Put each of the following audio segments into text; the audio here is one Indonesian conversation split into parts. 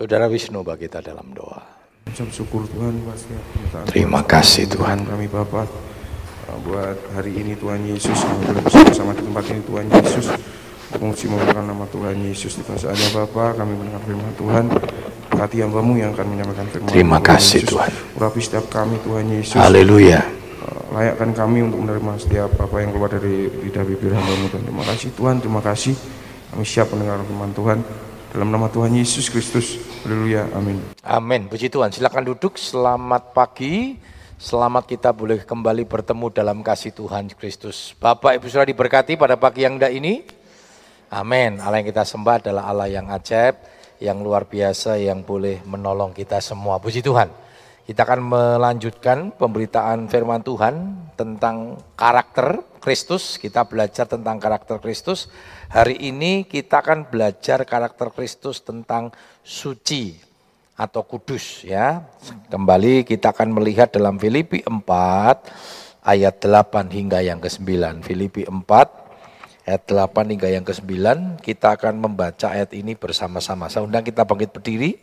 Saudara Wisnu bagi kita dalam doa. Ucap syukur Tuhan pasti Terima kasih Tuhan. Kami Bapak uh, buat hari ini Tuhan Yesus kami boleh bersama-sama di tempat ini Tuhan Yesus menguji memuliakan nama Tuhan Yesus di saatnya Bapak kami mendengar firman Tuhan hati hambamu yang akan menyampaikan firman Terima Tuhan kasih Yesus. Tuhan. urapi setiap kami Tuhan Yesus Haleluya. Uh, layakkan kami untuk menerima setiap apa yang keluar dari lidah bibir hambamu Tuhan terima kasih Tuhan terima kasih kami siap mendengar firman Tuhan dalam nama Tuhan Yesus Kristus Haleluya Amin Amin. Puji Tuhan. Silakan duduk. Selamat pagi. Selamat kita boleh kembali bertemu dalam kasih Tuhan Kristus. Bapak Ibu Saudara diberkati pada pagi yang indah ini. Amin. Allah yang kita sembah adalah Allah yang ajaib, yang luar biasa, yang boleh menolong kita semua. Puji Tuhan. Kita akan melanjutkan pemberitaan firman Tuhan tentang karakter Kristus. Kita belajar tentang karakter Kristus. Hari ini kita akan belajar karakter Kristus tentang suci atau kudus ya. Kembali kita akan melihat dalam Filipi 4 ayat 8 hingga yang ke-9. Filipi 4 ayat 8 hingga yang ke-9 kita akan membaca ayat ini bersama-sama. Saya undang kita bangkit berdiri.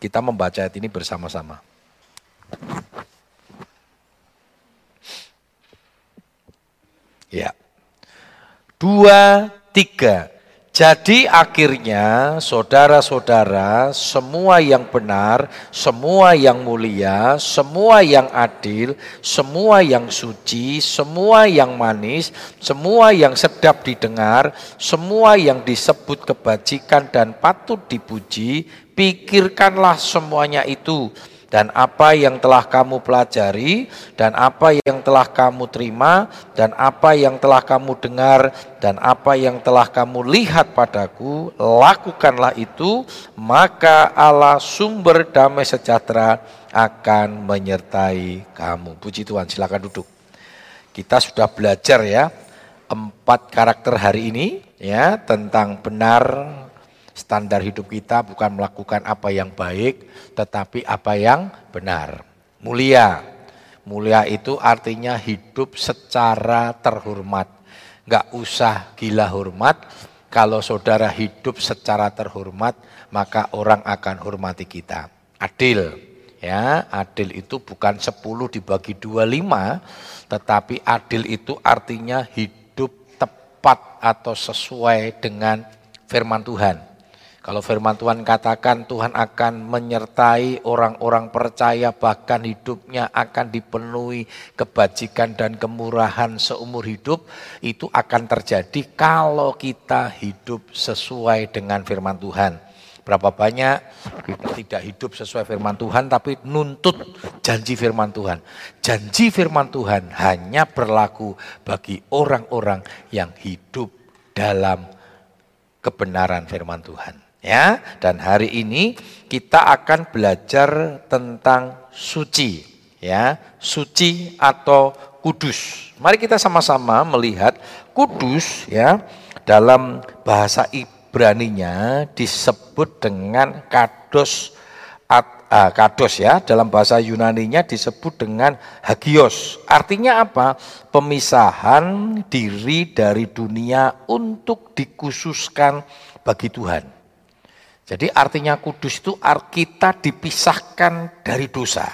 Kita membaca ayat ini bersama-sama. Ya. Dua, tiga. Jadi akhirnya saudara-saudara semua yang benar, semua yang mulia, semua yang adil, semua yang suci, semua yang manis, semua yang sedap didengar, semua yang disebut kebajikan dan patut dipuji, pikirkanlah semuanya itu dan apa yang telah kamu pelajari, dan apa yang telah kamu terima, dan apa yang telah kamu dengar, dan apa yang telah kamu lihat padaku, lakukanlah itu, maka Allah sumber damai sejahtera akan menyertai kamu. Puji Tuhan, silakan duduk. Kita sudah belajar ya, empat karakter hari ini ya tentang benar, Standar hidup kita bukan melakukan apa yang baik, tetapi apa yang benar. Mulia. Mulia itu artinya hidup secara terhormat. Enggak usah gila hormat. Kalau saudara hidup secara terhormat, maka orang akan hormati kita. Adil. Ya, adil itu bukan 10 dibagi 25, tetapi adil itu artinya hidup tepat atau sesuai dengan firman Tuhan. Kalau firman Tuhan katakan Tuhan akan menyertai orang-orang percaya bahkan hidupnya akan dipenuhi kebajikan dan kemurahan seumur hidup itu akan terjadi kalau kita hidup sesuai dengan firman Tuhan. Berapa banyak kita tidak hidup sesuai firman Tuhan tapi nuntut janji firman Tuhan. Janji firman Tuhan hanya berlaku bagi orang-orang yang hidup dalam kebenaran firman Tuhan ya. Dan hari ini kita akan belajar tentang suci, ya, suci atau kudus. Mari kita sama-sama melihat kudus ya dalam bahasa Ibraninya disebut dengan kados uh, kados ya dalam bahasa Yunaninya disebut dengan hagios. Artinya apa? Pemisahan diri dari dunia untuk dikhususkan bagi Tuhan. Jadi artinya kudus itu kita dipisahkan dari dosa.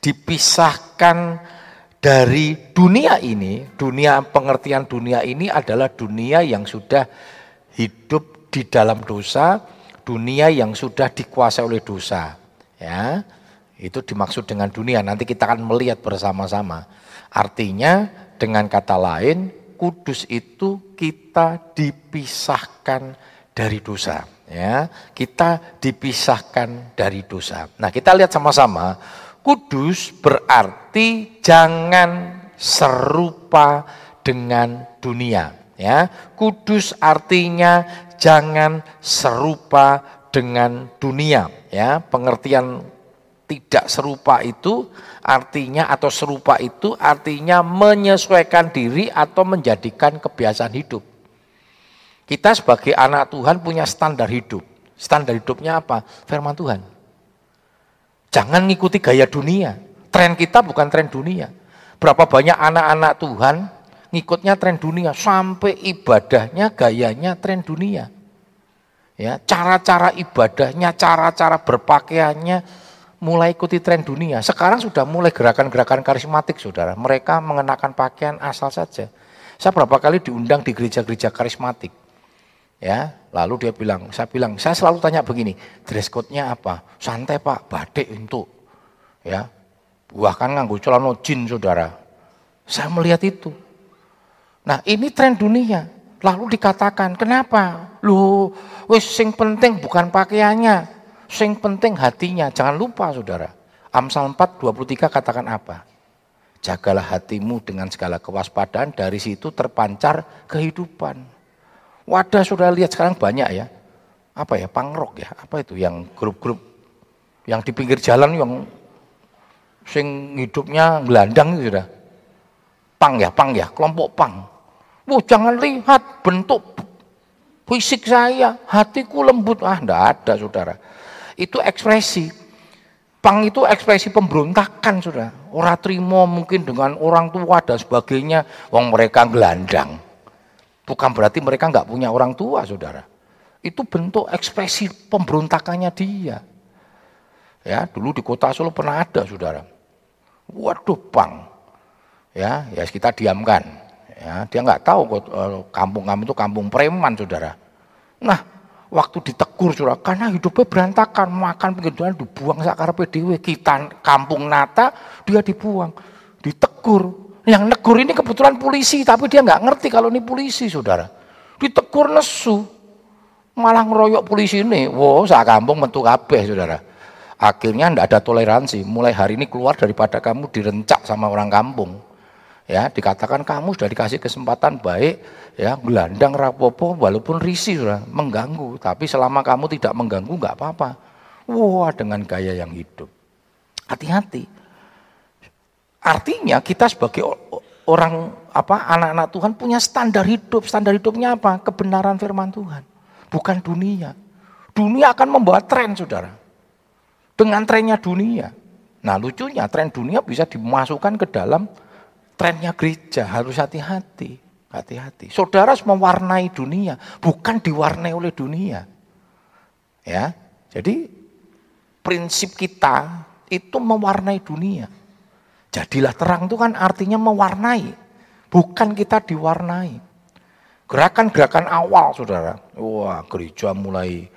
Dipisahkan dari dunia ini, dunia pengertian dunia ini adalah dunia yang sudah hidup di dalam dosa, dunia yang sudah dikuasai oleh dosa. Ya. Itu dimaksud dengan dunia. Nanti kita akan melihat bersama-sama. Artinya dengan kata lain, kudus itu kita dipisahkan dari dosa ya kita dipisahkan dari dosa. Nah kita lihat sama-sama, kudus berarti jangan serupa dengan dunia. Ya, kudus artinya jangan serupa dengan dunia. Ya, pengertian tidak serupa itu artinya atau serupa itu artinya menyesuaikan diri atau menjadikan kebiasaan hidup. Kita sebagai anak Tuhan punya standar hidup. Standar hidupnya apa? Firman Tuhan. Jangan ngikuti gaya dunia. Tren kita bukan tren dunia. Berapa banyak anak-anak Tuhan ngikutnya tren dunia sampai ibadahnya gayanya tren dunia. Ya, cara-cara ibadahnya, cara-cara berpakaiannya mulai ikuti tren dunia. Sekarang sudah mulai gerakan-gerakan karismatik, saudara. Mereka mengenakan pakaian asal saja. Saya berapa kali diundang di gereja-gereja karismatik. Ya, lalu dia bilang, saya bilang, saya selalu tanya begini, dress code-nya apa? Santai pak, batik untuk, ya, bahkan nganggu celana jin saudara. Saya melihat itu. Nah ini tren dunia. Lalu dikatakan, kenapa? Lu, wis sing penting bukan pakaiannya, sing penting hatinya. Jangan lupa saudara. Amsal 4, 23 katakan apa? Jagalah hatimu dengan segala kewaspadaan, dari situ terpancar kehidupan. Wadah sudah lihat sekarang banyak ya. Apa ya, pangrok ya, apa itu yang grup-grup yang di pinggir jalan yang sing hidupnya gelandang itu sudah. Pang ya, pang ya, kelompok pang. Wah, jangan lihat bentuk fisik saya, hatiku lembut. Ah, enggak ada, Saudara. Itu ekspresi. Pang itu ekspresi pemberontakan, Saudara. Orang terima mungkin dengan orang tua dan sebagainya, wong mereka gelandang. Bukan berarti mereka nggak punya orang tua, saudara. Itu bentuk ekspresi pemberontakannya dia. Ya, dulu di kota Solo pernah ada, saudara. Waduh, pang. Ya, ya kita diamkan. Ya, dia nggak tahu eh, kampung kami itu kampung preman, saudara. Nah, waktu ditegur saudara, karena hidupnya berantakan, makan pinggir dibuang sakar PDW, kita kampung Nata, dia dibuang, ditegur, yang negur ini kebetulan polisi, tapi dia nggak ngerti kalau ini polisi, saudara. Ditegur nesu, malah ngeroyok polisi ini. Wow, saya kampung mentu kabeh, saudara. Akhirnya ndak ada toleransi. Mulai hari ini keluar daripada kamu direncak sama orang kampung. Ya, dikatakan kamu sudah dikasih kesempatan baik, ya, gelandang rapopo walaupun risih sudah mengganggu, tapi selama kamu tidak mengganggu nggak apa-apa. Wah, dengan gaya yang hidup. Hati-hati. Artinya kita sebagai orang apa anak-anak Tuhan punya standar hidup. Standar hidupnya apa? Kebenaran firman Tuhan. Bukan dunia. Dunia akan membawa tren, Saudara. Dengan trennya dunia. Nah, lucunya tren dunia bisa dimasukkan ke dalam trennya gereja. Harus hati-hati. Hati-hati. Saudara harus mewarnai dunia, bukan diwarnai oleh dunia. Ya. Jadi prinsip kita itu mewarnai dunia. Jadilah terang itu kan artinya mewarnai, bukan kita diwarnai. Gerakan-gerakan awal, saudara. Wah, gereja mulai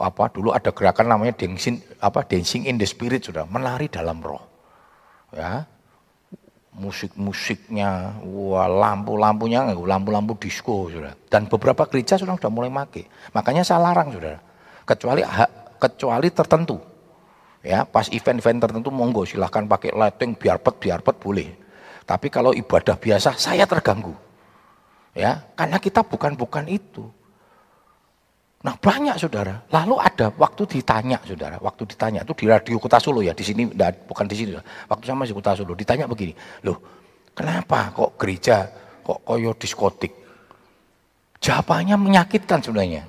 apa dulu ada gerakan namanya dancing apa dancing in the spirit sudah menari dalam roh. Ya. Musik-musiknya wah lampu-lampunya lampu-lampu disco sudah dan beberapa gereja sudah sudah mulai make makanya saya larang sudah kecuali kecuali tertentu Ya, pas event-event tertentu monggo silahkan pakai lighting biar pet biar pet boleh. Tapi kalau ibadah biasa saya terganggu. Ya, karena kita bukan-bukan itu. Nah banyak saudara. Lalu ada waktu ditanya saudara. Waktu ditanya itu di radio Kota Solo ya. Di sini bukan di sini. Waktu sama di Kota Solo ditanya begini. Loh kenapa kok gereja kok koyo diskotik? Jawabannya menyakitkan sebenarnya.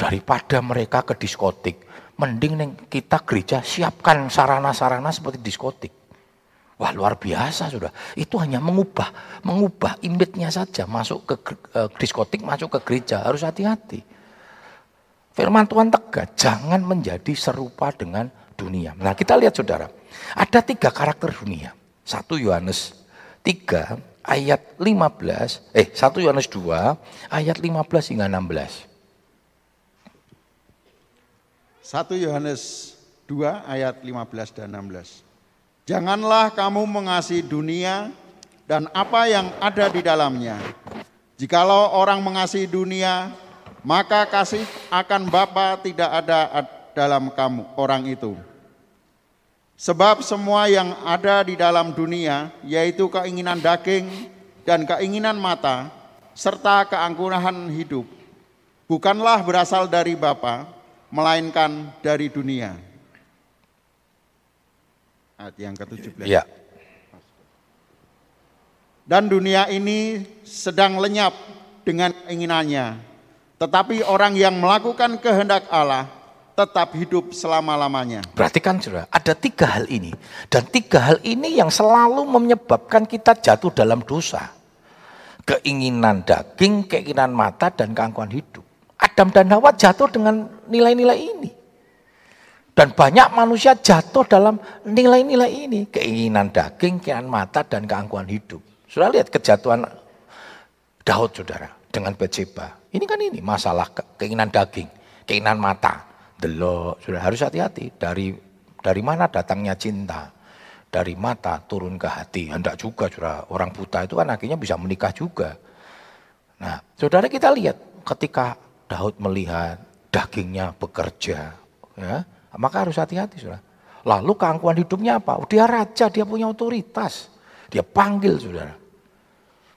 Daripada mereka ke diskotik, Mending neng kita gereja siapkan sarana-sarana seperti diskotik. Wah luar biasa sudah. Itu hanya mengubah, mengubah image-nya saja. Masuk ke uh, diskotik, masuk ke gereja. Harus hati-hati. Firman Tuhan tegas, jangan menjadi serupa dengan dunia. Nah kita lihat saudara, ada tiga karakter dunia. Satu Yohanes 3 ayat 15, eh satu Yohanes 2 ayat 15 hingga 16. 1 Yohanes 2 ayat 15 dan 16. Janganlah kamu mengasihi dunia dan apa yang ada di dalamnya. Jikalau orang mengasihi dunia, maka kasih akan Bapa tidak ada dalam kamu orang itu. Sebab semua yang ada di dalam dunia, yaitu keinginan daging dan keinginan mata, serta keangkuhan hidup, bukanlah berasal dari Bapa, melainkan dari dunia. Ayat yang ke-17. Ya. Dan dunia ini sedang lenyap dengan keinginannya. Tetapi orang yang melakukan kehendak Allah tetap hidup selama-lamanya. Berarti kan sudah ada tiga hal ini. Dan tiga hal ini yang selalu menyebabkan kita jatuh dalam dosa. Keinginan daging, keinginan mata, dan keangkuhan hidup. Ada Adam dan Hawa jatuh dengan nilai-nilai ini. Dan banyak manusia jatuh dalam nilai-nilai ini. Keinginan daging, keinginan mata, dan keangkuhan hidup. Sudah lihat kejatuhan Daud saudara dengan Betseba. Ini kan ini masalah keinginan daging, keinginan mata. Delok, sudah harus hati-hati. Dari dari mana datangnya cinta? Dari mata turun ke hati. Hendak juga saudara. Orang buta itu kan akhirnya bisa menikah juga. Nah saudara kita lihat ketika Daud melihat dagingnya bekerja. ya Maka harus hati-hati saudara. Lalu keangkuhan hidupnya apa? Dia raja, dia punya otoritas. Dia panggil saudara.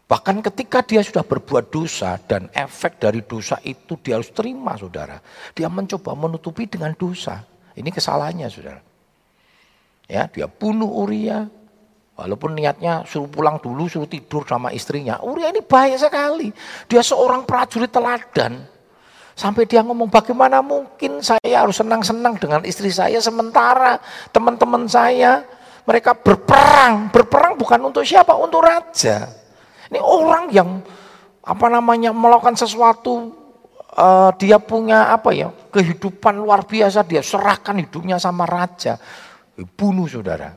Bahkan ketika dia sudah berbuat dosa dan efek dari dosa itu dia harus terima saudara. Dia mencoba menutupi dengan dosa. Ini kesalahannya saudara. Ya, dia bunuh Uria. Walaupun niatnya suruh pulang dulu, suruh tidur sama istrinya. Uria ini baik sekali. Dia seorang prajurit teladan. Sampai dia ngomong bagaimana mungkin saya harus senang-senang dengan istri saya sementara teman-teman saya mereka berperang. Berperang bukan untuk siapa? Untuk raja. Ini orang yang apa namanya melakukan sesuatu uh, dia punya apa ya kehidupan luar biasa dia serahkan hidupnya sama raja bunuh saudara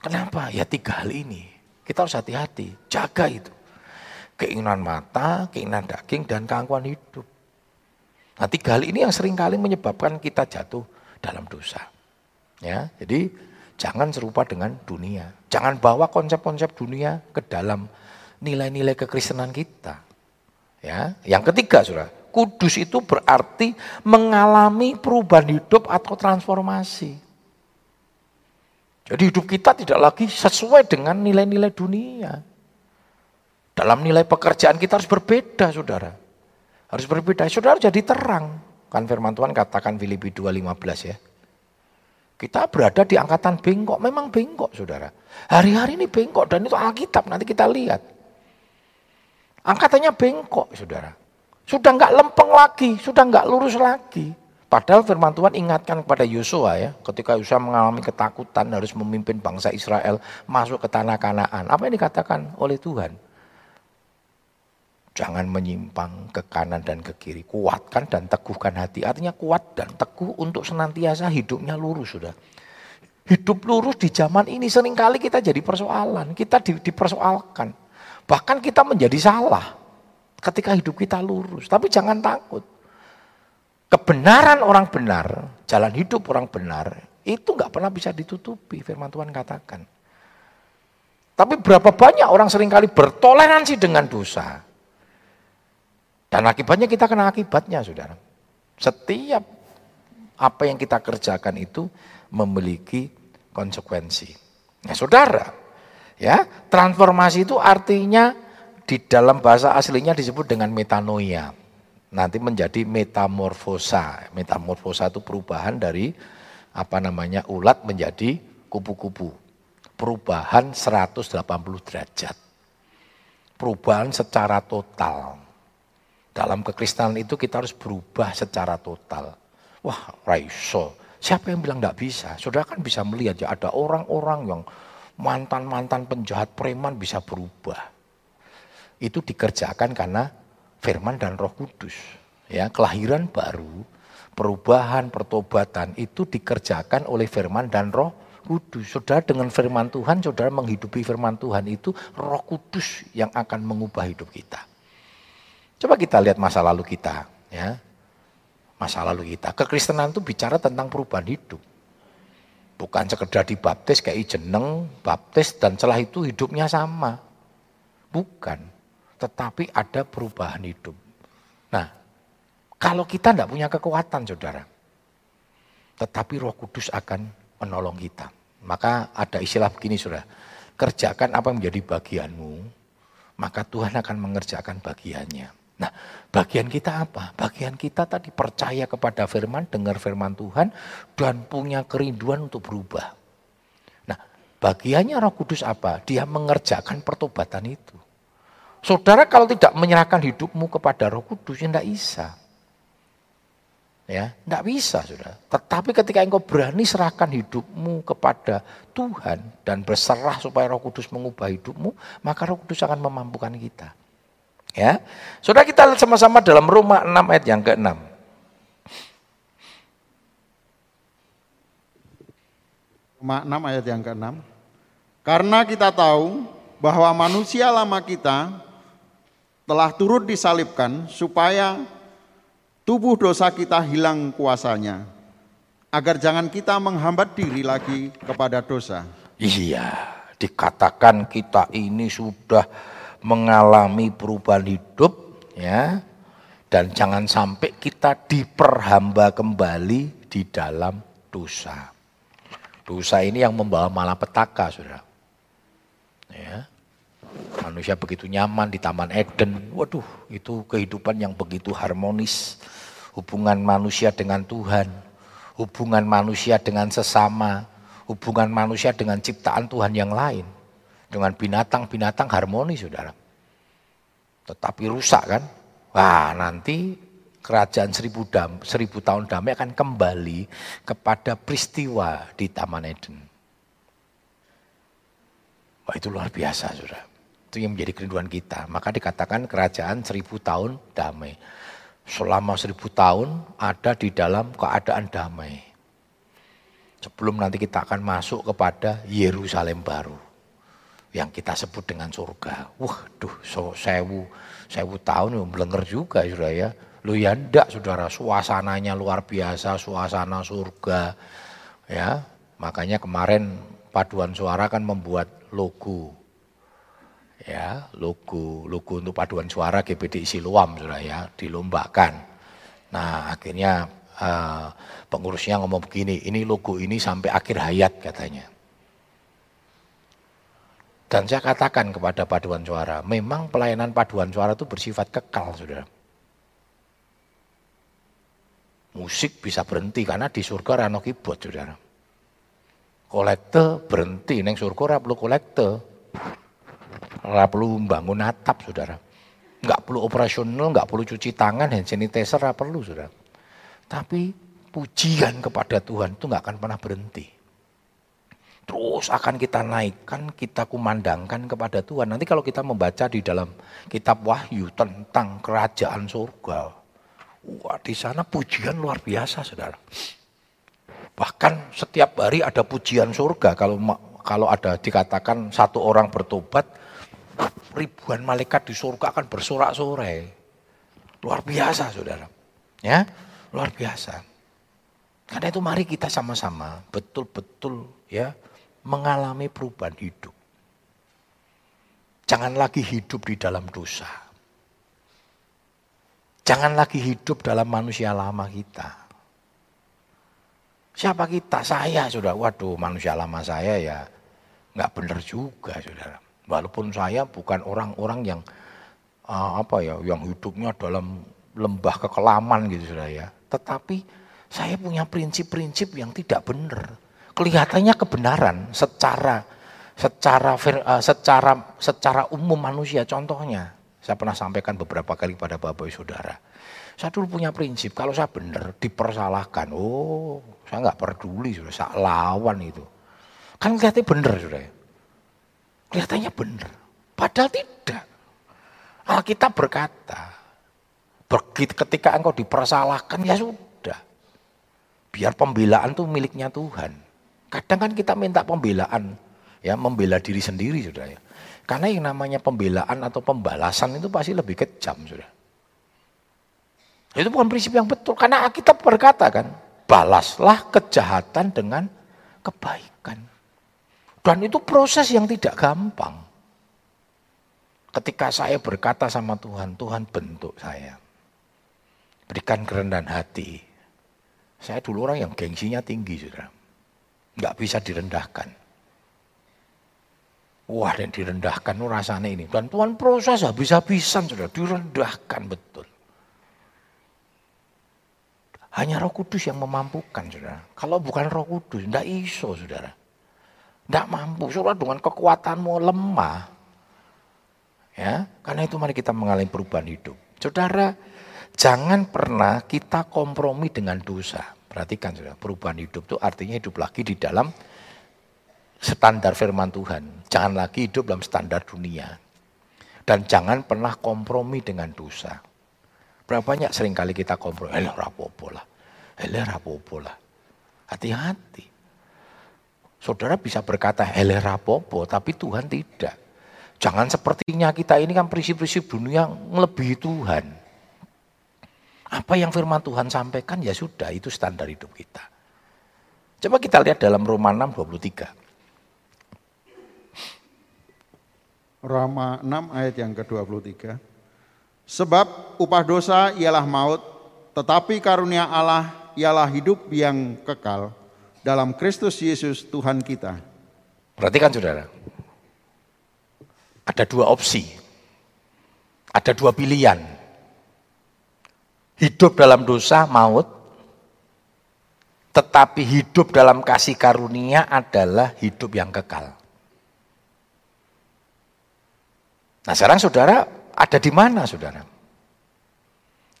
kenapa ya tiga hal ini kita harus hati-hati jaga itu keinginan mata keinginan daging dan keangkuhan hidup nah tiga hal ini yang sering kali menyebabkan kita jatuh dalam dosa ya jadi Jangan serupa dengan dunia. Jangan bawa konsep-konsep dunia ke dalam nilai-nilai kekristenan kita. Ya, yang ketiga, Saudara, kudus itu berarti mengalami perubahan hidup atau transformasi. Jadi hidup kita tidak lagi sesuai dengan nilai-nilai dunia. Dalam nilai pekerjaan kita harus berbeda, Saudara. Harus berbeda. Saudara jadi terang. Kan firman Tuhan katakan Filipi 2:15 ya. Kita berada di angkatan bengkok, memang bengkok saudara. Hari-hari ini bengkok dan itu Alkitab, nanti kita lihat. Angkatannya bengkok saudara. Sudah nggak lempeng lagi, sudah nggak lurus lagi. Padahal firman Tuhan ingatkan kepada Yosua ya, ketika Yosua mengalami ketakutan harus memimpin bangsa Israel masuk ke tanah kanaan. Apa yang dikatakan oleh Tuhan? Jangan menyimpang ke kanan dan ke kiri. Kuatkan dan teguhkan hati. Artinya kuat dan teguh untuk senantiasa hidupnya lurus sudah. Hidup lurus di zaman ini sering kali kita jadi persoalan. Kita di, dipersoalkan. Bahkan kita menjadi salah ketika hidup kita lurus. Tapi jangan takut. Kebenaran orang benar, jalan hidup orang benar, itu nggak pernah bisa ditutupi. Firman Tuhan katakan. Tapi berapa banyak orang sering kali bertoleransi dengan dosa. Dan akibatnya kita kena akibatnya, saudara. Setiap apa yang kita kerjakan itu memiliki konsekuensi. Nah, saudara, ya transformasi itu artinya di dalam bahasa aslinya disebut dengan metanoia. Nanti menjadi metamorfosa. Metamorfosa itu perubahan dari apa namanya ulat menjadi kupu-kupu. Perubahan 180 derajat. Perubahan secara total. Dalam kekristenan itu kita harus berubah secara total. Wah, raiso. Siapa yang bilang tidak bisa? Saudara kan bisa melihat ya ada orang-orang yang mantan-mantan penjahat preman bisa berubah. Itu dikerjakan karena firman dan roh kudus. Ya, kelahiran baru, perubahan, pertobatan itu dikerjakan oleh firman dan roh kudus. Saudara dengan firman Tuhan, saudara menghidupi firman Tuhan itu roh kudus yang akan mengubah hidup kita. Coba kita lihat masa lalu kita, ya. Masa lalu kita. Kekristenan itu bicara tentang perubahan hidup. Bukan sekedar dibaptis kayak jeneng, baptis dan setelah itu hidupnya sama. Bukan. Tetapi ada perubahan hidup. Nah, kalau kita tidak punya kekuatan saudara. Tetapi roh kudus akan menolong kita. Maka ada istilah begini saudara. Kerjakan apa yang menjadi bagianmu, maka Tuhan akan mengerjakan bagiannya. Nah, bagian kita apa? Bagian kita tadi percaya kepada firman, dengar firman Tuhan, dan punya kerinduan untuk berubah. Nah, bagiannya roh kudus apa? Dia mengerjakan pertobatan itu. Saudara kalau tidak menyerahkan hidupmu kepada roh kudus, ya tidak bisa. Ya, tidak bisa saudara. Tetapi ketika engkau berani serahkan hidupmu kepada Tuhan dan berserah supaya roh kudus mengubah hidupmu, maka roh kudus akan memampukan kita. Ya. Sudah kita lihat sama-sama dalam Roma 6 ayat yang ke-6. Roma 6 ayat yang ke-6. Karena kita tahu bahwa manusia lama kita telah turut disalibkan supaya tubuh dosa kita hilang kuasanya. Agar jangan kita menghambat diri lagi kepada dosa. Iya, dikatakan kita ini sudah mengalami perubahan hidup ya dan jangan sampai kita diperhamba kembali di dalam dosa. Dosa ini yang membawa malapetaka, Saudara. Ya. Manusia begitu nyaman di Taman Eden. Waduh, itu kehidupan yang begitu harmonis. Hubungan manusia dengan Tuhan, hubungan manusia dengan sesama, hubungan manusia dengan ciptaan Tuhan yang lain dengan binatang-binatang harmoni saudara. Tetapi rusak kan? Wah nanti kerajaan seribu, dam, seribu tahun damai akan kembali kepada peristiwa di Taman Eden. Wah itu luar biasa saudara. Itu yang menjadi kerinduan kita. Maka dikatakan kerajaan seribu tahun damai. Selama seribu tahun ada di dalam keadaan damai. Sebelum nanti kita akan masuk kepada Yerusalem baru yang kita sebut dengan surga. Wah, duh, so, sewu, sewu tahun yang melenger juga, saudara ya. Lu ya ndak, saudara, suasananya luar biasa, suasana surga. Ya, makanya kemarin paduan suara kan membuat logo. Ya, logo, logo untuk paduan suara GBD Siluam, saudara ya, dilombakan. Nah, akhirnya uh, pengurusnya ngomong begini, ini logo ini sampai akhir hayat katanya. Dan saya katakan kepada paduan suara, memang pelayanan paduan suara itu bersifat kekal, saudara. Musik bisa berhenti karena di surga rano keyboard, saudara. Kolekte berhenti, neng surga perlu kolekte. Ora perlu bangun atap, saudara. Enggak perlu operasional, enggak perlu cuci tangan, hand sanitizer, perlu, saudara. Tapi pujian kepada Tuhan itu enggak akan pernah berhenti terus akan kita naikkan, kita kumandangkan kepada Tuhan. Nanti kalau kita membaca di dalam kitab Wahyu tentang kerajaan surga, wah di sana pujian luar biasa, saudara. Bahkan setiap hari ada pujian surga. Kalau kalau ada dikatakan satu orang bertobat, ribuan malaikat di surga akan bersorak-sorai. Luar biasa, saudara. Ya, luar biasa. Karena itu mari kita sama-sama betul-betul ya mengalami perubahan hidup. Jangan lagi hidup di dalam dosa. Jangan lagi hidup dalam manusia lama kita. Siapa kita? Saya, sudah. Waduh, manusia lama saya ya nggak benar juga, saudara. Walaupun saya bukan orang-orang yang uh, apa ya, yang hidupnya dalam lembah kekelaman gitu, saudara ya. Tetapi saya punya prinsip-prinsip yang tidak benar kelihatannya kebenaran secara secara uh, secara secara umum manusia. Contohnya saya pernah sampaikan beberapa kali pada bapak ibu saudara. Saya dulu punya prinsip kalau saya benar dipersalahkan oh saya nggak peduli sudah saya lawan itu. Kan kelihatannya benar sudah. Kelihatannya benar padahal tidak. Alkitab berkata ketika engkau dipersalahkan ya sudah. Biar pembelaan itu miliknya Tuhan Kadang kan kita minta pembelaan, ya membela diri sendiri sudah ya. Karena yang namanya pembelaan atau pembalasan itu pasti lebih kejam sudah. Itu bukan prinsip yang betul. Karena kita berkata kan, balaslah kejahatan dengan kebaikan. Dan itu proses yang tidak gampang. Ketika saya berkata sama Tuhan, Tuhan bentuk saya. Berikan kerendahan hati. Saya dulu orang yang gengsinya tinggi, saudara. Nggak bisa direndahkan. Wah, dan direndahkan rasanya ini. Dan Tuhan proses habis-habisan sudah direndahkan betul. Hanya roh kudus yang memampukan saudara. Kalau bukan roh kudus, tidak iso saudara. Tidak mampu, saudara dengan kekuatanmu lemah. Ya, karena itu mari kita mengalami perubahan hidup. Saudara, jangan pernah kita kompromi dengan dosa. Perhatikan sudah, perubahan hidup itu artinya hidup lagi di dalam standar firman Tuhan. Jangan lagi hidup dalam standar dunia. Dan jangan pernah kompromi dengan dosa. Berapa banyak sering kali kita kompromi, elah rapopo lah, elah rapopo lah. Hati-hati. Saudara bisa berkata elah rapopo, tapi Tuhan tidak. Jangan sepertinya kita ini kan prinsip-prinsip dunia melebihi Tuhan. Apa yang firman Tuhan sampaikan ya sudah, itu standar hidup kita. Coba kita lihat dalam Roma 6 23. Roma 6 ayat yang ke-23. Sebab upah dosa ialah maut, tetapi karunia Allah ialah hidup yang kekal dalam Kristus Yesus Tuhan kita. Perhatikan saudara, ada dua opsi, ada dua pilihan. Hidup dalam dosa, maut, tetapi hidup dalam kasih karunia adalah hidup yang kekal. Nah sekarang saudara ada di mana saudara?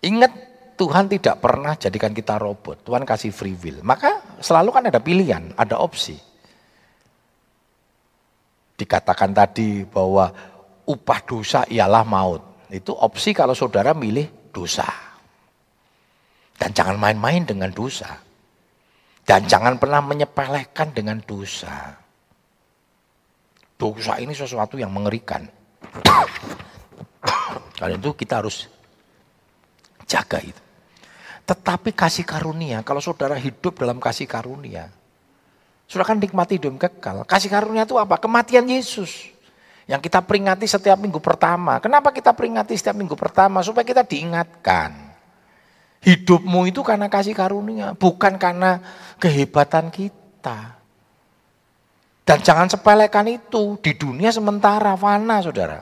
Ingat Tuhan tidak pernah jadikan kita robot. Tuhan kasih free will. Maka selalu kan ada pilihan, ada opsi. Dikatakan tadi bahwa upah dosa ialah maut. Itu opsi kalau saudara milih dosa. Dan jangan main-main dengan dosa. Dan jangan pernah menyepelekan dengan dosa. Dosa ini sesuatu yang mengerikan. Karena itu kita harus jaga itu. Tetapi kasih karunia, kalau saudara hidup dalam kasih karunia, saudara kan nikmati hidup kekal. Kasih karunia itu apa? Kematian Yesus. Yang kita peringati setiap minggu pertama. Kenapa kita peringati setiap minggu pertama? Supaya kita diingatkan. Hidupmu itu karena kasih karunia, bukan karena kehebatan kita. Dan jangan sepelekan itu, di dunia sementara, fana saudara.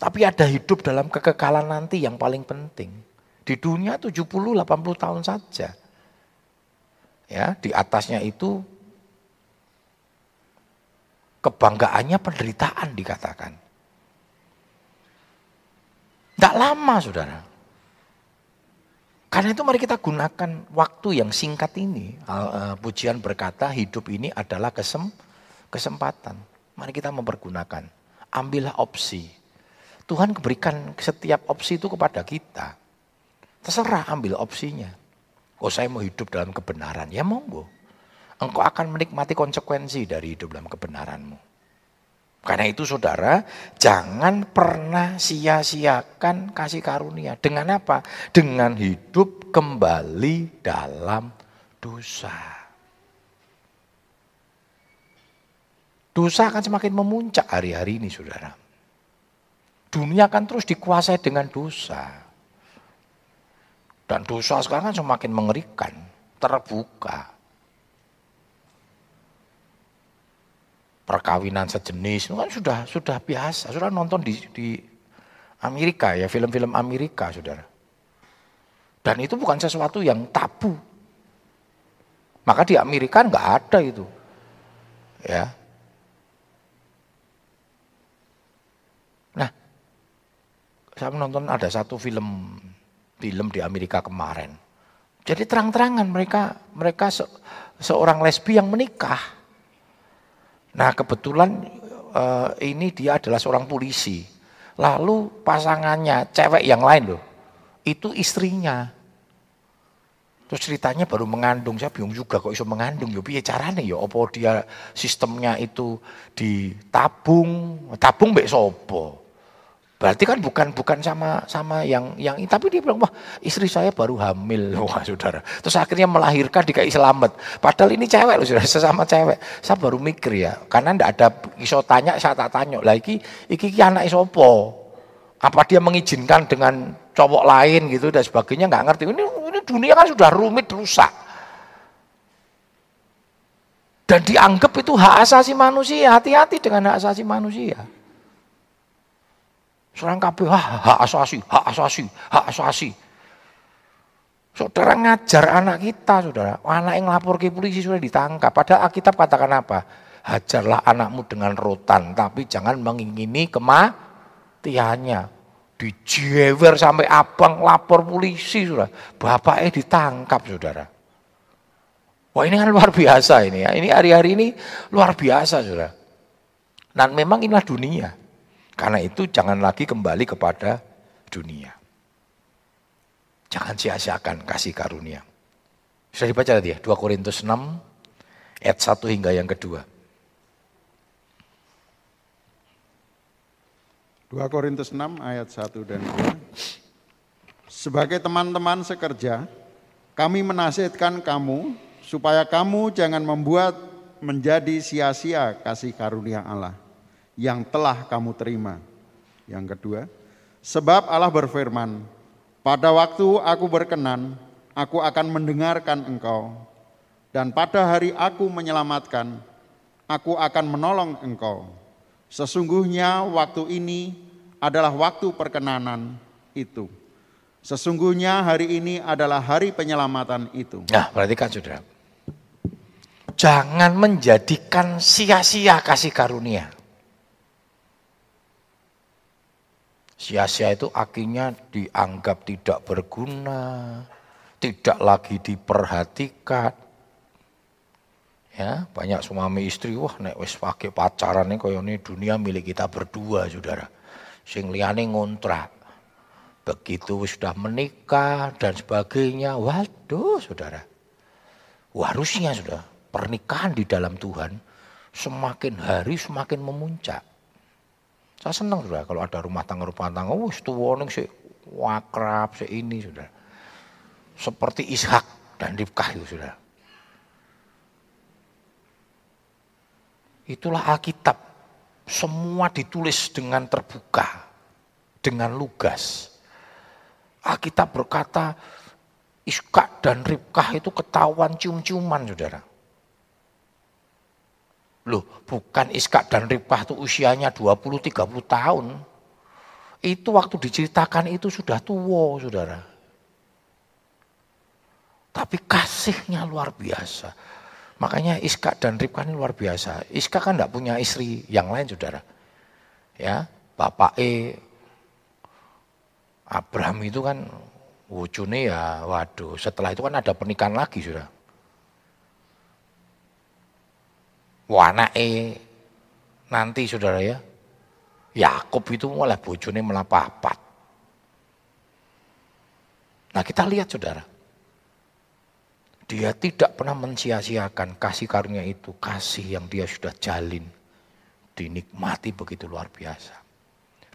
Tapi ada hidup dalam kekekalan nanti yang paling penting. Di dunia 70-80 tahun saja. Ya, di atasnya itu kebanggaannya penderitaan dikatakan. Tidak lama saudara. Karena itu mari kita gunakan waktu yang singkat ini. Eh, pujian berkata hidup ini adalah kesem, kesempatan. Mari kita mempergunakan. Ambillah opsi Tuhan berikan setiap opsi itu kepada kita. Terserah ambil opsinya. Oh saya mau hidup dalam kebenaran, ya monggo. Engkau akan menikmati konsekuensi dari hidup dalam kebenaranmu. Karena itu saudara, jangan pernah sia-siakan kasih karunia. Dengan apa? Dengan hidup kembali dalam dosa. Dosa akan semakin memuncak hari-hari ini saudara. Dunia kan terus dikuasai dengan dosa. Dan dosa sekarang kan semakin mengerikan, terbuka. Perkawinan sejenis itu kan sudah sudah biasa. Sudah nonton di, di Amerika ya, film-film Amerika, saudara. Dan itu bukan sesuatu yang tabu. Maka di Amerika nggak ada itu. Ya, Saya menonton ada satu film film di Amerika kemarin. Jadi terang-terangan mereka mereka se, seorang lesbi yang menikah. Nah kebetulan uh, ini dia adalah seorang polisi. Lalu pasangannya cewek yang lain loh, itu istrinya. Terus ceritanya baru mengandung, saya bingung juga kok bisa mengandung. Ya caranya ya, apa dia sistemnya itu ditabung, tabung mbek sopo. Berarti kan bukan bukan sama sama yang yang tapi dia bilang wah istri saya baru hamil wah saudara. Terus akhirnya melahirkan di selamat. Padahal ini cewek loh saudara sesama cewek. Saya baru mikir ya karena ndak ada iso tanya saya tak tanya lagi iki, iki anak isopo. Apa dia mengizinkan dengan cowok lain gitu dan sebagainya nggak ngerti. Ini ini dunia kan sudah rumit rusak. Dan dianggap itu hak asasi manusia. Hati-hati dengan hak asasi manusia. Seorang kabeh hak asasi, hak asasi, hak asasi. Saudara ngajar anak kita, saudara. Anak yang lapor ke polisi sudah ditangkap. Padahal Alkitab katakan apa? Hajarlah anakmu dengan rotan, tapi jangan mengingini kematiannya. Dijewer sampai abang lapor polisi, saudara. Bapaknya ditangkap, saudara. Wah ini kan luar biasa ini ya. Ini hari-hari ini luar biasa, saudara. Dan memang inilah dunia. Karena itu jangan lagi kembali kepada dunia. Jangan sia-siakan kasih karunia. Sudah dibaca tadi ya, 2 Korintus 6 ayat 1 hingga yang kedua. 2 Korintus 6 ayat 1 dan 2. Sebagai teman-teman sekerja, kami menasihatkan kamu supaya kamu jangan membuat menjadi sia-sia kasih karunia Allah yang telah kamu terima. Yang kedua, sebab Allah berfirman, pada waktu aku berkenan, aku akan mendengarkan engkau. Dan pada hari aku menyelamatkan, aku akan menolong engkau. Sesungguhnya waktu ini adalah waktu perkenanan itu. Sesungguhnya hari ini adalah hari penyelamatan itu. Nah, perhatikan saudara. Jangan menjadikan sia-sia kasih karunia. Sia-sia itu akhirnya dianggap tidak berguna, tidak lagi diperhatikan. Ya, banyak suami istri, wah nek wis pakai pacaran nih koyo ini dunia milik kita berdua, Saudara. Sing liyane ngontrak. Begitu sudah menikah dan sebagainya, waduh Saudara. Harusnya sudah pernikahan di dalam Tuhan semakin hari semakin memuncak. Saya senang sudah kalau ada rumah tangga rumah tangga, wah tuwa ning sik wakrab sik ini sudah. Seperti Ishak dan Ribkah itu sudah. Itulah Alkitab. Semua ditulis dengan terbuka, dengan lugas. Alkitab berkata, Iskak dan Ribkah itu ketahuan cium-ciuman, saudara. Loh, bukan Iskak dan Ribkah itu usianya 20-30 tahun. Itu waktu diceritakan itu sudah tua, saudara. Tapi kasihnya luar biasa. Makanya Iska dan Ribka ini luar biasa. Iska kan tidak punya istri yang lain saudara. Ya, Bapak E Abraham itu kan wujudnya ya waduh setelah itu kan ada pernikahan lagi sudah. Wana E nanti saudara ya. Yakub itu malah bojone melapapat. Nah kita lihat saudara. Dia tidak pernah mensia-siakan kasih karunia itu, kasih yang dia sudah jalin, dinikmati begitu luar biasa.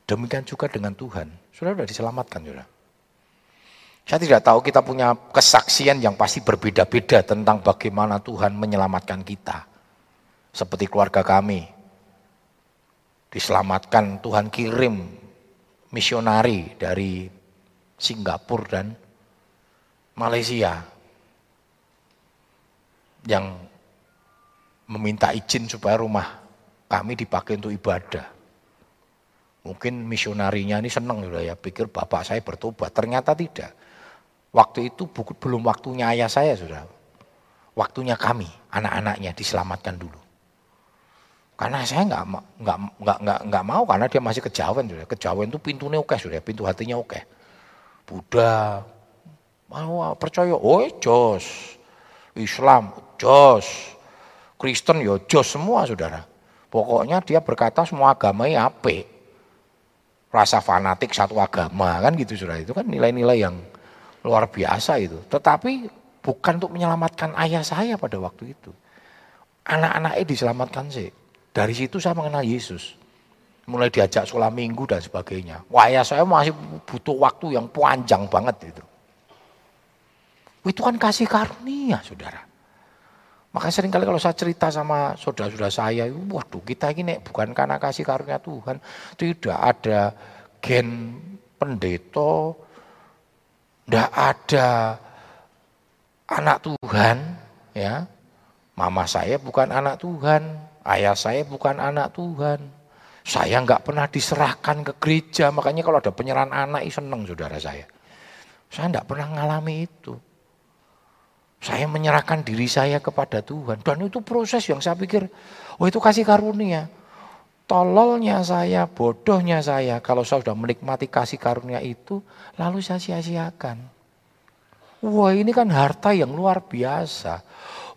Demikian juga dengan Tuhan, sudah sudah diselamatkan sudah. Saya tidak tahu kita punya kesaksian yang pasti berbeda-beda tentang bagaimana Tuhan menyelamatkan kita. Seperti keluarga kami. Diselamatkan Tuhan kirim misionari dari Singapura dan Malaysia yang meminta izin supaya rumah kami dipakai untuk ibadah. Mungkin misionarinya ini sudah ya, pikir bapak saya bertobat. Ternyata tidak. Waktu itu belum waktunya ayah saya sudah. Waktunya kami, anak-anaknya diselamatkan dulu. Karena saya nggak nggak nggak nggak nggak mau karena dia masih kejawen sudah. Kejawen itu pintunya oke sudah, pintu hatinya oke. Buddha mau percaya, oh jos. Islam jos, Kristen ya jos semua saudara. Pokoknya dia berkata semua agama ya ape. Rasa fanatik satu agama kan gitu saudara. Itu kan nilai-nilai yang luar biasa itu. Tetapi bukan untuk menyelamatkan ayah saya pada waktu itu. Anak-anaknya diselamatkan sih. Dari situ saya mengenal Yesus. Mulai diajak sholat minggu dan sebagainya. Wah ayah saya masih butuh waktu yang panjang banget itu. Itu kan kasih karunia saudara. Makanya sering kali kalau saya cerita sama saudara-saudara saya, waduh kita ini bukan karena kasih karunia Tuhan, tidak ada gen pendeta, tidak ada anak Tuhan, ya. Mama saya bukan anak Tuhan, ayah saya bukan anak Tuhan. Saya nggak pernah diserahkan ke gereja, makanya kalau ada penyerahan anak, seneng saudara saya. Saya nggak pernah ngalami itu. Saya menyerahkan diri saya kepada Tuhan. Dan itu proses yang saya pikir, oh itu kasih karunia. Tololnya saya, bodohnya saya, kalau saya sudah menikmati kasih karunia itu, lalu saya sia-siakan. Wah ini kan harta yang luar biasa.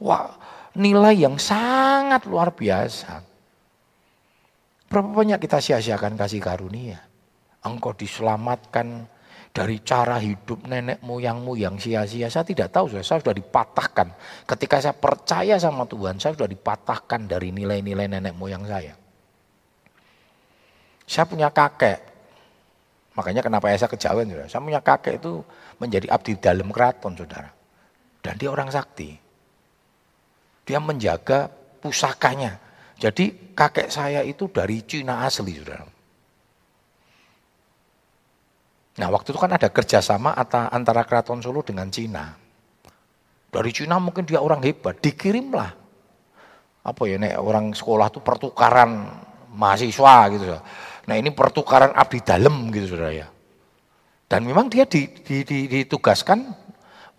Wah nilai yang sangat luar biasa. Berapa banyak kita sia-siakan kasih karunia? Engkau diselamatkan dari cara hidup nenek moyangmu yang sia-sia. Saya tidak tahu, saya sudah dipatahkan. Ketika saya percaya sama Tuhan, saya sudah dipatahkan dari nilai-nilai nenek moyang saya. Saya punya kakek, makanya kenapa saya saudara. Saya punya kakek itu menjadi abdi dalam keraton, saudara. Dan dia orang sakti. Dia menjaga pusakanya. Jadi kakek saya itu dari Cina asli, saudara. Nah waktu itu kan ada kerjasama antara keraton Solo dengan Cina. Dari Cina mungkin dia orang hebat, dikirimlah. Apa ya, nek orang sekolah itu pertukaran mahasiswa gitu. Nah ini pertukaran abdi dalam gitu saudara ya. Dan memang dia di, di, di, ditugaskan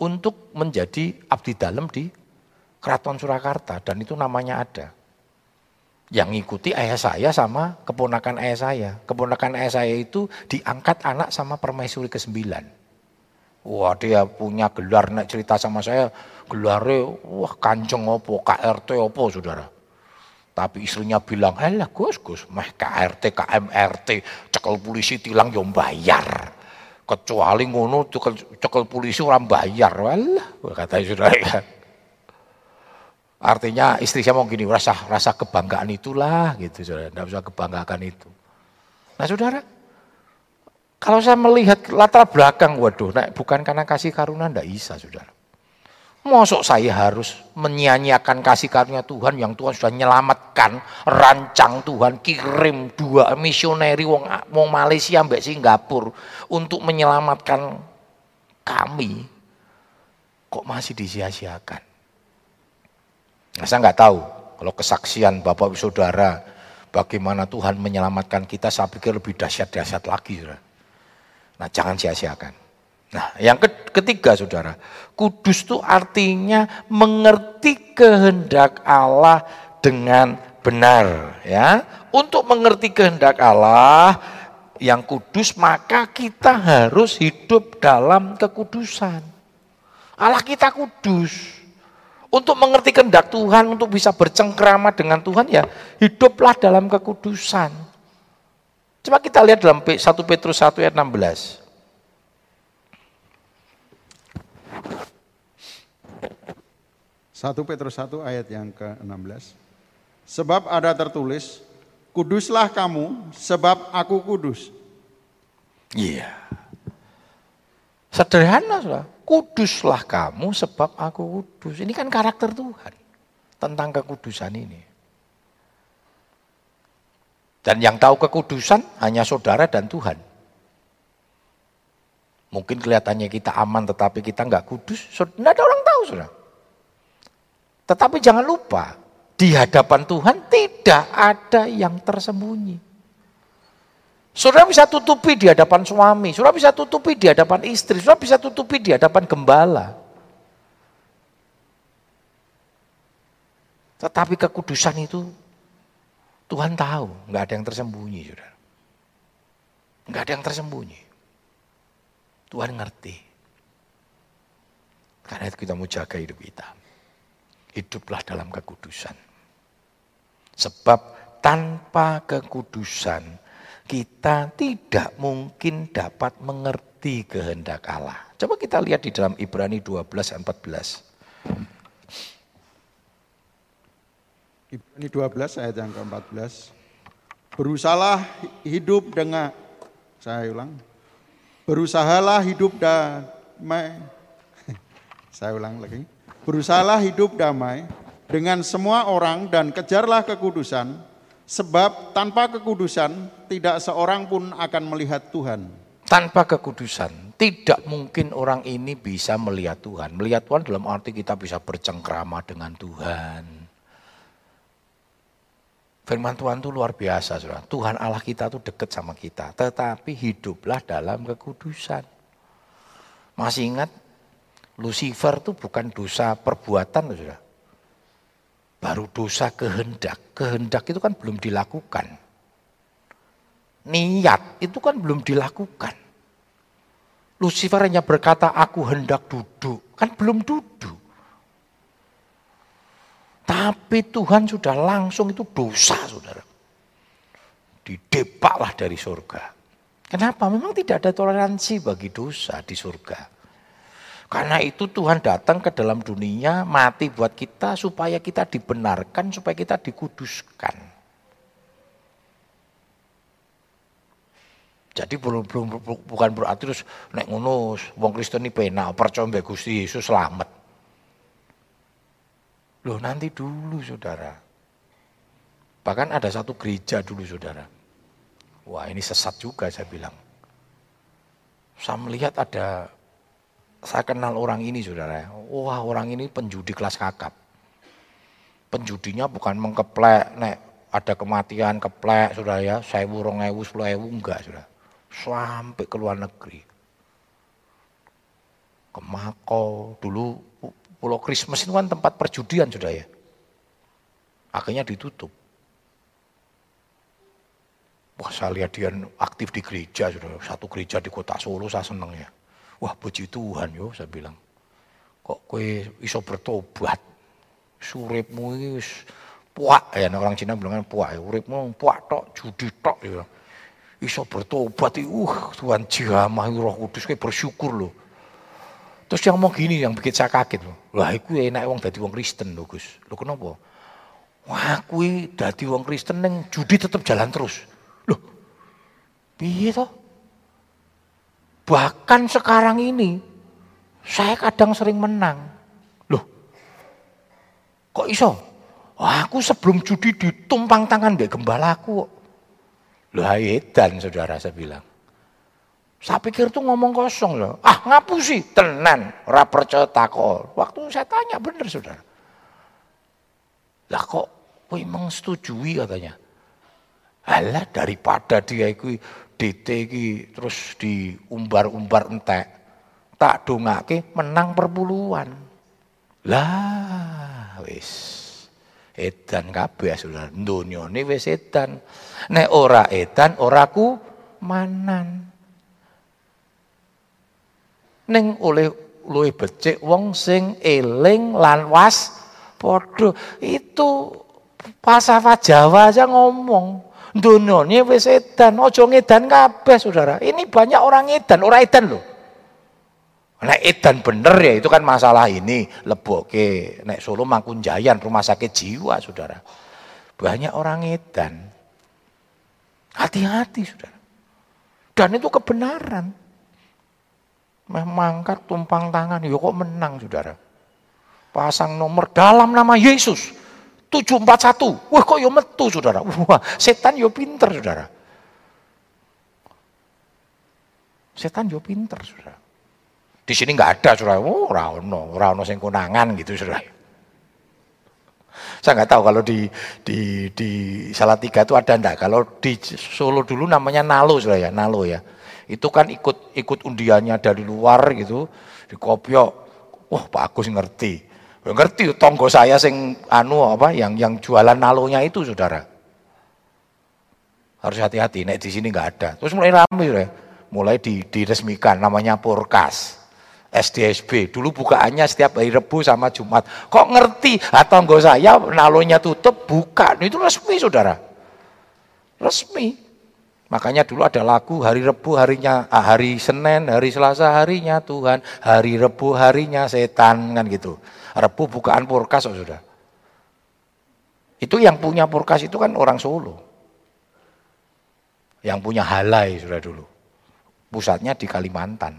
untuk menjadi abdi dalam di Keraton Surakarta dan itu namanya ada. Yang ngikuti ayah saya sama keponakan ayah saya. Keponakan ayah saya itu diangkat anak sama permaisuri ke-9. Wah dia punya gelar, nak cerita sama saya, gelarnya wah kanceng opo, KRT opo saudara. Tapi istrinya bilang, alah Gus, Gus, meh KRT, KMRT, cekel polisi tilang yang bayar. Kecuali ngono cekel, cekel polisi orang bayar. Walah, kata saudara. Artinya istri saya mau gini, rasa rasa kebanggaan itulah gitu saudara, tidak usah kebanggakan itu. Nah saudara, kalau saya melihat latar belakang, waduh, nah, bukan karena kasih karunia, tidak bisa saudara. Mosok saya harus menyia-nyiakan kasih karunia Tuhan yang Tuhan sudah menyelamatkan, rancang Tuhan kirim dua misioneri wong, wong Malaysia mbak Singapura untuk menyelamatkan kami. Kok masih disia-siakan? Nah, saya nggak tahu kalau kesaksian Bapak Saudara bagaimana Tuhan menyelamatkan kita saya pikir lebih dahsyat-dahsyat lagi. Saudara. Nah jangan sia-siakan. Nah yang ketiga saudara, kudus itu artinya mengerti kehendak Allah dengan benar. ya. Untuk mengerti kehendak Allah yang kudus maka kita harus hidup dalam kekudusan. Allah kita kudus. Untuk mengerti kehendak Tuhan, untuk bisa bercengkrama dengan Tuhan ya hiduplah dalam kekudusan. Coba kita lihat dalam 1 Petrus 1 ayat 16. Satu Petrus 1 ayat yang ke-16. Sebab ada tertulis, kuduslah kamu sebab aku kudus. Iya. Sederhana, saudara. Kuduslah kamu sebab aku kudus. Ini kan karakter Tuhan tentang kekudusan ini. Dan yang tahu kekudusan hanya saudara dan Tuhan. Mungkin kelihatannya kita aman tetapi kita nggak kudus. Tidak ada orang tahu saudara. Tetapi jangan lupa, di hadapan Tuhan tidak ada yang tersembunyi. Saudara bisa tutupi di hadapan suami, saudara bisa tutupi di hadapan istri, saudara bisa tutupi di hadapan gembala. Tetapi kekudusan itu Tuhan tahu, nggak ada yang tersembunyi, saudara. Nggak ada yang tersembunyi. Tuhan ngerti. Karena itu kita mau jaga hidup kita. Hiduplah dalam kekudusan. Sebab tanpa kekudusan kita tidak mungkin dapat mengerti kehendak Allah. Coba kita lihat di dalam Ibrani 12 dan 14. Ibrani 12 ayat yang ke-14. Berusahalah hidup dengan, saya ulang, berusahalah hidup damai, saya ulang lagi, berusahalah hidup damai dengan semua orang dan kejarlah kekudusan, Sebab tanpa kekudusan tidak seorang pun akan melihat Tuhan. Tanpa kekudusan tidak mungkin orang ini bisa melihat Tuhan. Melihat Tuhan dalam arti kita bisa bercengkrama dengan Tuhan. Firman Tuhan itu luar biasa, saudara. Tuhan Allah kita itu dekat sama kita. Tetapi hiduplah dalam kekudusan. Masih ingat, Lucifer itu bukan dosa perbuatan, saudara. Baru dosa kehendak. Kehendak itu kan belum dilakukan. Niat itu kan belum dilakukan. Lucifer hanya berkata, aku hendak duduk. Kan belum duduk. Tapi Tuhan sudah langsung itu dosa, saudara. Didepaklah dari surga. Kenapa? Memang tidak ada toleransi bagi dosa di surga. Karena itu Tuhan datang ke dalam dunia mati buat kita supaya kita dibenarkan, supaya kita dikuduskan. Jadi belum belum bukan berarti terus nek ngono wong Kristen ini penak percaya Gusti Yesus selamat. Loh nanti dulu saudara. Bahkan ada satu gereja dulu saudara. Wah ini sesat juga saya bilang. Saya melihat ada, saya kenal orang ini saudara. Wah orang ini penjudi kelas kakap. Penjudinya bukan mengkeplek, nek ada kematian keplek saudara ya, saya burung ewu, sepuluh ewu enggak saudara sampai ke luar negeri. Ke Makau, dulu Pulau Christmas itu kan tempat perjudian sudah ya. Akhirnya ditutup. Wah saya lihat dia aktif di gereja sudah. Satu gereja di kota Solo saya seneng ya. Wah puji Tuhan yo saya bilang. Kok kue iso bertobat. Suripmu is puak ya orang Cina bilang kan puak ya. Uripmu puak tok, judi tok ya iso bertobat uh Tuhan jamah Roh Kudus kayak bersyukur loh. Terus yang mau gini yang bikin saya kaget loh. Lah iku enak wong dadi wong Kristen loh Gus. Lho kenapa? Wah kuwi dadi wong Kristen neng judi tetap jalan terus. Loh. Piye toh? Bahkan sekarang ini saya kadang sering menang. Loh. Kok iso? Wah, aku sebelum judi ditumpang tangan mbek gembalaku. Loh edan saudara saya bilang. Saya pikir tuh ngomong kosong loh. Ah ngapusi tenan, ora percaya. Waktu saya tanya bener saudara. Lah kok kowe setujui katanya. Alah daripada dia itu DT iki terus diumbar-umbar entek. Tak dongake menang perpuluhan. Lah wis edan kabeh saudara. Dunyane wis edan. Nek ora edan ora ku manan. Ning oleh luwe becik wong sing eling lan was padha itu pasafa Jawa aja ngomong dunyane wis edan aja ngedan kabeh saudara ini banyak orang edan ora edan loh Nek edan bener ya itu kan masalah ini leboke nek Solo Mangkunjayan rumah sakit jiwa saudara. Banyak orang edan. Hati-hati saudara. Dan itu kebenaran. Memangkat tumpang tangan, ya kok menang saudara. Pasang nomor dalam nama Yesus. 741. Wah kok yo metu saudara. Wah setan yo pinter saudara. Setan yo pinter saudara. Di sini nggak ada saudara. Oh, rano, rano sing kunangan gitu saudara. Saya nggak tahu kalau di di di Salatiga itu ada enggak. Kalau di Solo dulu namanya Nalo saudara ya, Nalo ya. Itu kan ikut ikut undiannya dari luar gitu, di Kopio. Wah, Pak Agus ngerti. Ngerti tonggo saya sing anu apa yang yang jualan nalonya itu saudara. Harus hati-hati, nek di sini nggak ada. Terus mulai ramai ya, mulai di, diresmikan namanya Porkas. SDSB. Dulu bukaannya setiap hari Rebu sama Jumat. Kok ngerti? Atau enggak saya nalonya tutup, buka. Itu resmi saudara. Resmi. Makanya dulu ada lagu hari Rebu harinya, ah, hari Senin, hari Selasa harinya Tuhan, hari Rebu harinya setan kan gitu. Rebu bukaan purkas oh, sudah. Itu yang punya purkas itu kan orang Solo. Yang punya halai sudah dulu. Pusatnya di Kalimantan.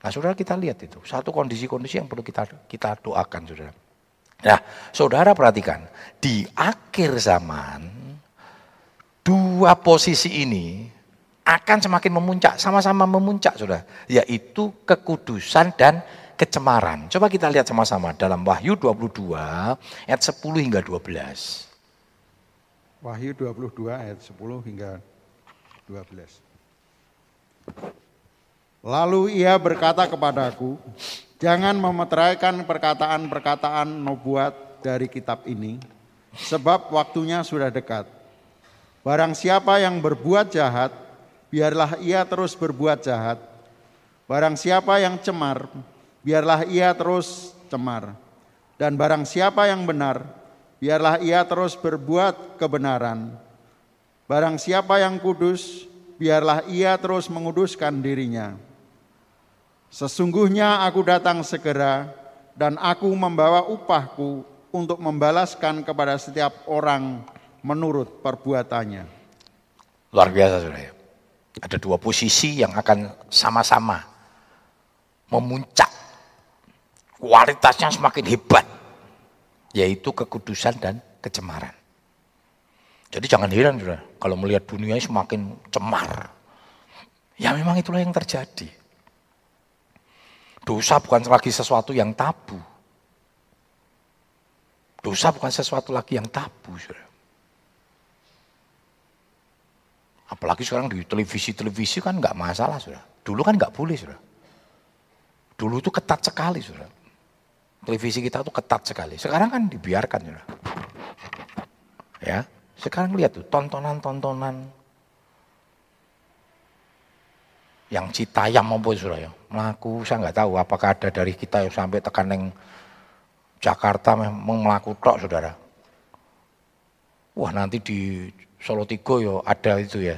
Nah saudara kita lihat itu, satu kondisi-kondisi yang perlu kita kita doakan saudara. Nah saudara perhatikan, di akhir zaman, dua posisi ini akan semakin memuncak, sama-sama memuncak saudara. Yaitu kekudusan dan kecemaran. Coba kita lihat sama-sama dalam Wahyu 22 ayat 10 hingga 12. Wahyu 22 ayat 10 hingga 12. Lalu ia berkata kepadaku, jangan memeteraikan perkataan-perkataan nubuat dari kitab ini, sebab waktunya sudah dekat. Barang siapa yang berbuat jahat, biarlah ia terus berbuat jahat. Barang siapa yang cemar, biarlah ia terus cemar. Dan barang siapa yang benar, biarlah ia terus berbuat kebenaran. Barang siapa yang kudus, biarlah ia terus menguduskan dirinya. Sesungguhnya aku datang segera dan aku membawa upahku untuk membalaskan kepada setiap orang menurut perbuatannya. Luar biasa saudara. Ada dua posisi yang akan sama-sama memuncak. Kualitasnya semakin hebat. Yaitu kekudusan dan kecemaran. Jadi jangan heran saudara, kalau melihat dunia semakin cemar. Ya memang itulah yang terjadi. Dosa bukan lagi sesuatu yang tabu. Dosa bukan sesuatu lagi yang tabu. Saudara. Apalagi sekarang di televisi-televisi kan nggak masalah. Saudara. Dulu kan nggak boleh. Saudara. Dulu itu ketat sekali. Saudara. Televisi kita tuh ketat sekali. Sekarang kan dibiarkan. Saudara. Ya, sekarang lihat tuh tontonan-tontonan yang citayam maupun Suraya. Melaku saya nggak tahu apakah ada dari kita yang sampai tekan yang Jakarta memang melaku tok saudara. Wah nanti di Solo Tigo yo ada itu ya.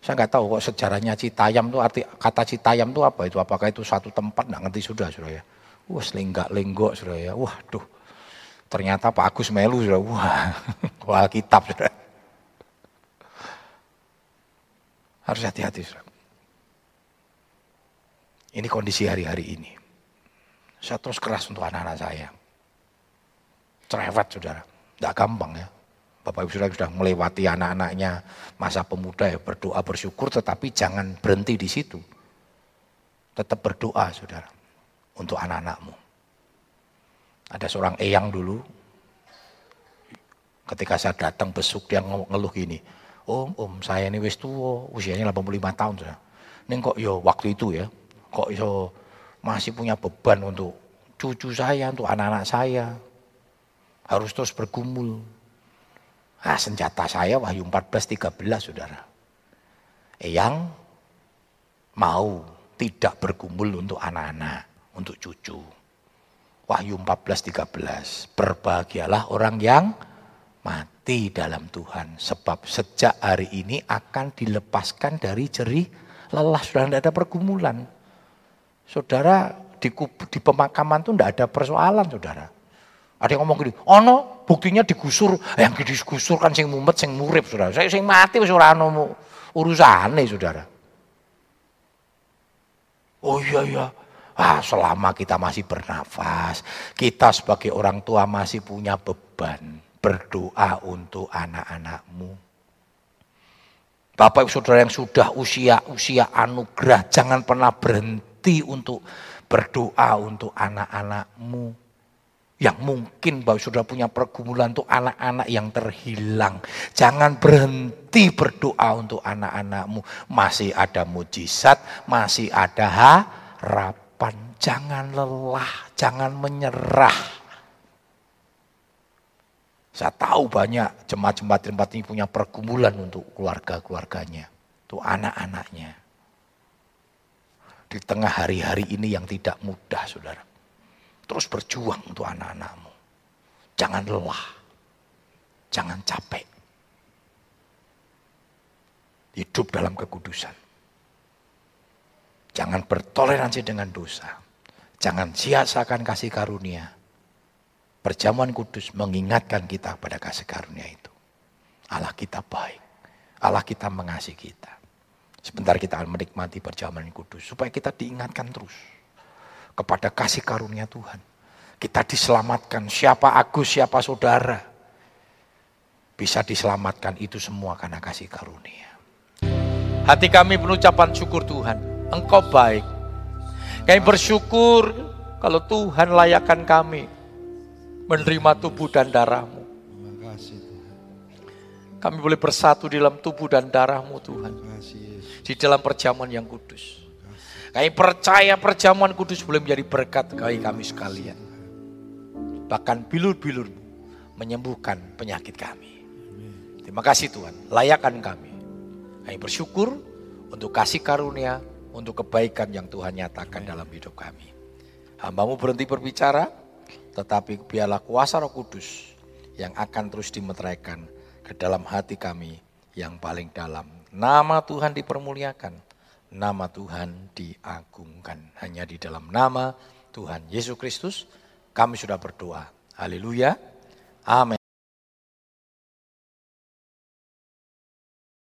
Saya nggak tahu kok sejarahnya Citayam tuh arti kata Citayam tuh apa itu? Apakah itu satu tempat nggak ngerti sudah ya. Wah selenggak lenggok ya. Wah duh. Ternyata Pak Agus Melu sudah. Wah, wah kitab sudah. Harus hati-hati sudah. Ini kondisi hari-hari ini. Saya terus keras untuk anak-anak saya. Cerewet saudara. Tidak gampang ya. Bapak Ibu Saudara sudah melewati anak-anaknya masa pemuda ya berdoa bersyukur tetapi jangan berhenti di situ. Tetap berdoa saudara untuk anak-anakmu. Ada seorang eyang dulu ketika saya datang besuk dia ngeluh gini. Om, om saya ini wis tua, usianya 85 tahun saudara. Ini kok yo ya waktu itu ya, kok yo masih punya beban untuk cucu saya, untuk anak-anak saya. Harus terus bergumul. Ah, senjata saya Wahyu 14 13 Saudara. Yang mau tidak bergumul untuk anak-anak, untuk cucu. Wahyu 14 13. Berbahagialah orang yang mati dalam Tuhan sebab sejak hari ini akan dilepaskan dari jerih lelah sudah tidak ada pergumulan. Saudara di, di pemakaman itu tidak ada persoalan saudara. Ada yang ngomong gini, oh no, buktinya digusur, eh, yang digusur kan sing mumet, sing murip saudara. Saya sing mati wis ora ono urusane saudara. Oh iya iya, ah selama kita masih bernafas, kita sebagai orang tua masih punya beban berdoa untuk anak-anakmu. Bapak ibu saudara yang sudah usia usia anugerah, jangan pernah berhenti untuk berdoa untuk anak-anakmu yang mungkin bahwa sudah punya pergumulan untuk anak-anak yang terhilang. Jangan berhenti berdoa untuk anak-anakmu. Masih ada mujizat, masih ada harapan. Jangan lelah, jangan menyerah. Saya tahu banyak jemaat-jemaat tempat ini punya pergumulan untuk keluarga-keluarganya, untuk anak-anaknya. Di tengah hari-hari ini yang tidak mudah, saudara. Terus berjuang untuk anak-anakmu. Jangan lelah. Jangan capek. Hidup dalam kekudusan. Jangan bertoleransi dengan dosa. Jangan sia-siakan kasih karunia. Perjamuan kudus mengingatkan kita pada kasih karunia itu. Allah kita baik. Allah kita mengasihi kita. Sebentar kita akan menikmati perjamuan kudus. Supaya kita diingatkan terus kepada kasih karunia Tuhan. Kita diselamatkan, siapa Agus, siapa saudara. Bisa diselamatkan itu semua karena kasih karunia. Hati kami penucapan syukur Tuhan, Engkau baik. Kami bersyukur kalau Tuhan layakkan kami menerima tubuh dan darahmu. Kami boleh bersatu di dalam tubuh dan darahmu Tuhan. Di dalam perjamuan yang kudus. Kami percaya perjamuan kudus boleh menjadi berkat bagi kami sekalian. Bahkan bilur-bilur menyembuhkan penyakit kami. Terima kasih Tuhan, layakkan kami. Kami bersyukur untuk kasih karunia, untuk kebaikan yang Tuhan nyatakan Amen. dalam hidup kami. Hambamu berhenti berbicara, tetapi biarlah kuasa roh kudus yang akan terus dimeteraikan ke dalam hati kami yang paling dalam. Nama Tuhan dipermuliakan, nama Tuhan diagungkan. Hanya di dalam nama Tuhan Yesus Kristus kami sudah berdoa. Haleluya. Amin.